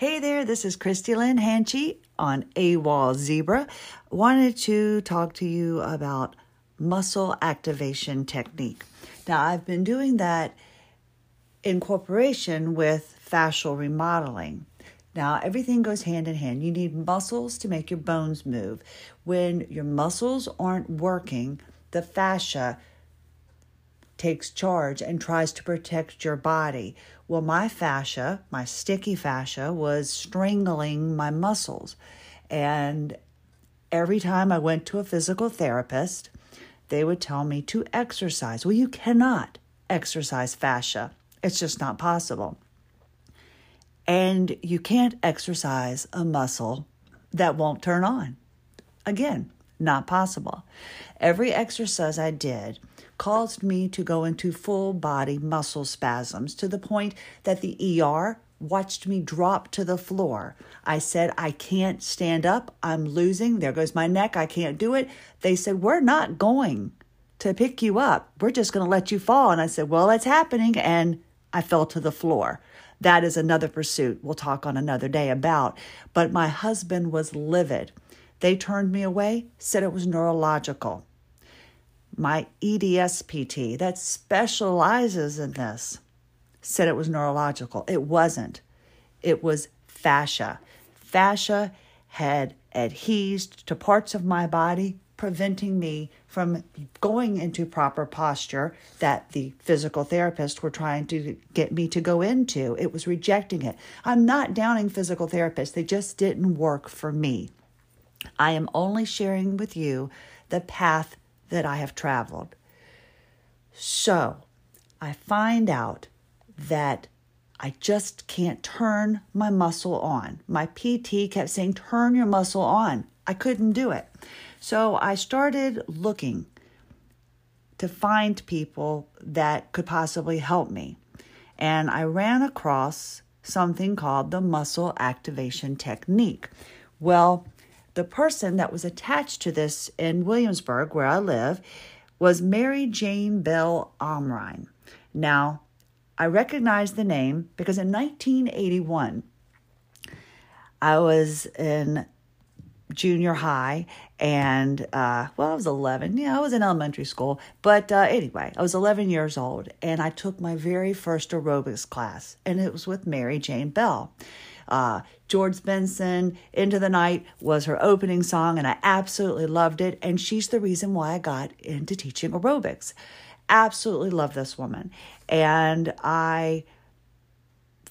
Hey there, this is Christie Lynn Hanchey on AWOL Zebra. Wanted to talk to you about muscle activation technique. Now, I've been doing that in cooperation with fascial remodeling. Now, everything goes hand in hand. You need muscles to make your bones move. When your muscles aren't working, the fascia takes charge and tries to protect your body. Well, my fascia, my sticky fascia, was strangling my muscles. And every time I went to a physical therapist, they would tell me to exercise. Well, you cannot exercise fascia, it's just not possible. And you can't exercise a muscle that won't turn on. Again, not possible. Every exercise I did caused me to go into full body muscle spasms to the point that the ER watched me drop to the floor. I said, I can't stand up. I'm losing. There goes my neck. I can't do it. They said, We're not going to pick you up. We're just going to let you fall. And I said, Well, it's happening. And I fell to the floor. That is another pursuit we'll talk on another day about. But my husband was livid. They turned me away, said it was neurological my EDS PT that specializes in this said it was neurological. It wasn't. It was fascia. Fascia had adhesed to parts of my body, preventing me from going into proper posture that the physical therapists were trying to get me to go into. It was rejecting it. I'm not downing physical therapists, they just didn't work for me. I am only sharing with you the path that I have traveled. So I find out that I just can't turn my muscle on. My PT kept saying, Turn your muscle on. I couldn't do it. So I started looking to find people that could possibly help me. And I ran across something called the muscle activation technique. Well, the person that was attached to this in Williamsburg, where I live, was Mary Jane Bell Amrine. Now, I recognize the name because in 1981, I was in junior high and uh, well i was 11 yeah i was in elementary school. But uh, anyway i was 11 years old and i took my very first aerobics class and it was with mary jane bell uh, George Benson, Into the Night was her opening song, and I absolutely loved it. And she's the reason why I got into teaching aerobics. Absolutely love this woman. And I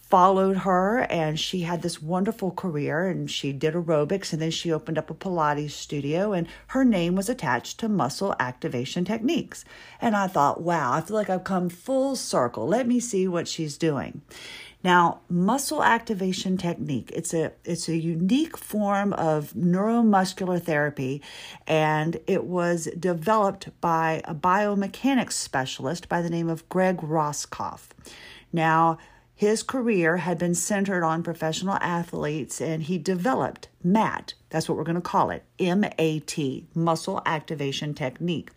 followed her and she had this wonderful career and she did aerobics and then she opened up a pilates studio and her name was attached to muscle activation techniques and i thought wow i feel like i've come full circle let me see what she's doing now, muscle activation technique, it's a it's a unique form of neuromuscular therapy and it was developed by a biomechanics specialist by the name of Greg Roskopf. Now, his career had been centered on professional athletes and he developed MAT, that's what we're going to call it, MAT, muscle activation technique.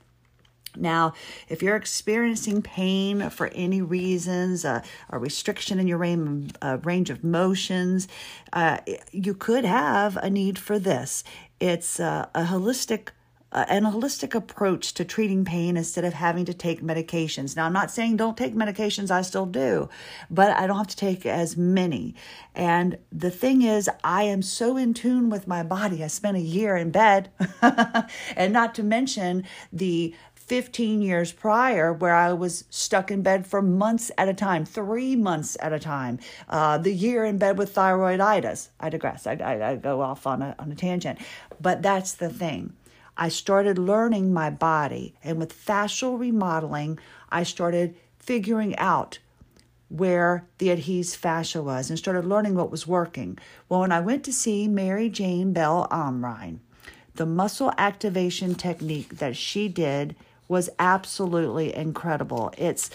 Now, if you're experiencing pain for any reasons, uh, a restriction in your range, uh, range of motions, uh, you could have a need for this. It's uh, a holistic uh, an holistic approach to treating pain instead of having to take medications. Now, I'm not saying don't take medications, I still do, but I don't have to take as many. And the thing is, I am so in tune with my body. I spent a year in bed, and not to mention the 15 years prior where I was stuck in bed for months at a time, three months at a time, uh, the year in bed with thyroiditis. I digress, I, I, I go off on a, on a tangent. But that's the thing. I started learning my body, and with fascial remodeling, I started figuring out where the adhesed fascia was and started learning what was working. Well, when I went to see Mary Jane Bell Amrine, the muscle activation technique that she did was absolutely incredible. It's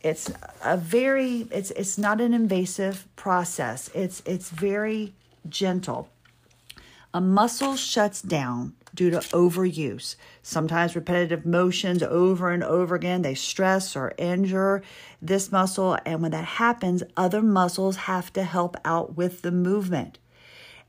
it's a very it's it's not an invasive process. It's it's very gentle. A muscle shuts down due to overuse. Sometimes repetitive motions over and over again, they stress or injure this muscle. And when that happens, other muscles have to help out with the movement.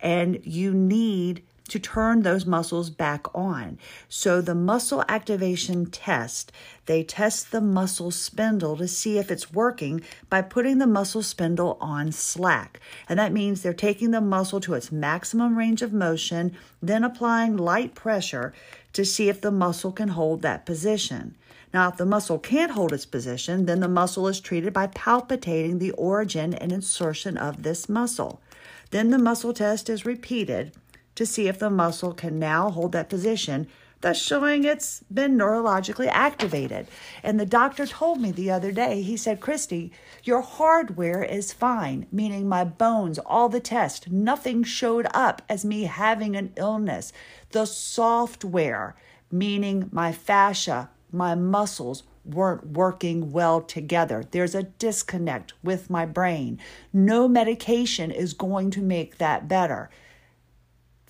And you need to turn those muscles back on. So the muscle activation test, they test the muscle spindle to see if it's working by putting the muscle spindle on slack. And that means they're taking the muscle to its maximum range of motion, then applying light pressure to see if the muscle can hold that position. Now, if the muscle can't hold its position, then the muscle is treated by palpating the origin and insertion of this muscle. Then the muscle test is repeated to see if the muscle can now hold that position, thus showing it's been neurologically activated. And the doctor told me the other day, he said, Christie, your hardware is fine, meaning my bones, all the tests, nothing showed up as me having an illness. The software, meaning my fascia, my muscles, weren't working well together. There's a disconnect with my brain. No medication is going to make that better.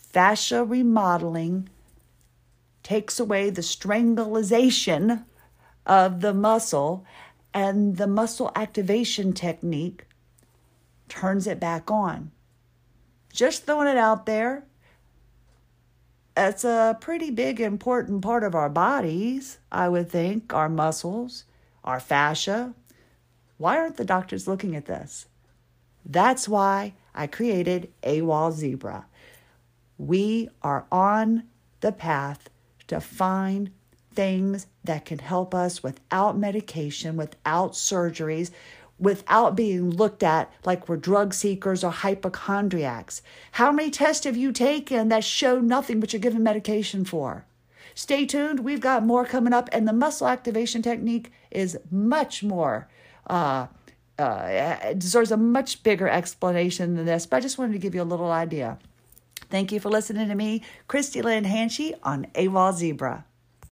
Fascia remodeling takes away the strangulation of the muscle, and the muscle activation technique turns it back on. Just throwing it out there. It's a pretty big, important part of our bodies, I would think, our muscles, our fascia. Why aren't the doctors looking at this? That's why I created AWOL Zebra we are on the path to find things that can help us without medication, without surgeries, without being looked at like we're drug seekers or hypochondriacs. How many tests have you taken that show nothing but you're given medication for? Stay tuned. We've got more coming up, and the muscle activation technique is much more. Uh, uh, deserves a much bigger explanation than this, but I just wanted to give you a little idea. Thank you for listening to me, Christie Lynn Hanchey on AWOL Zebra.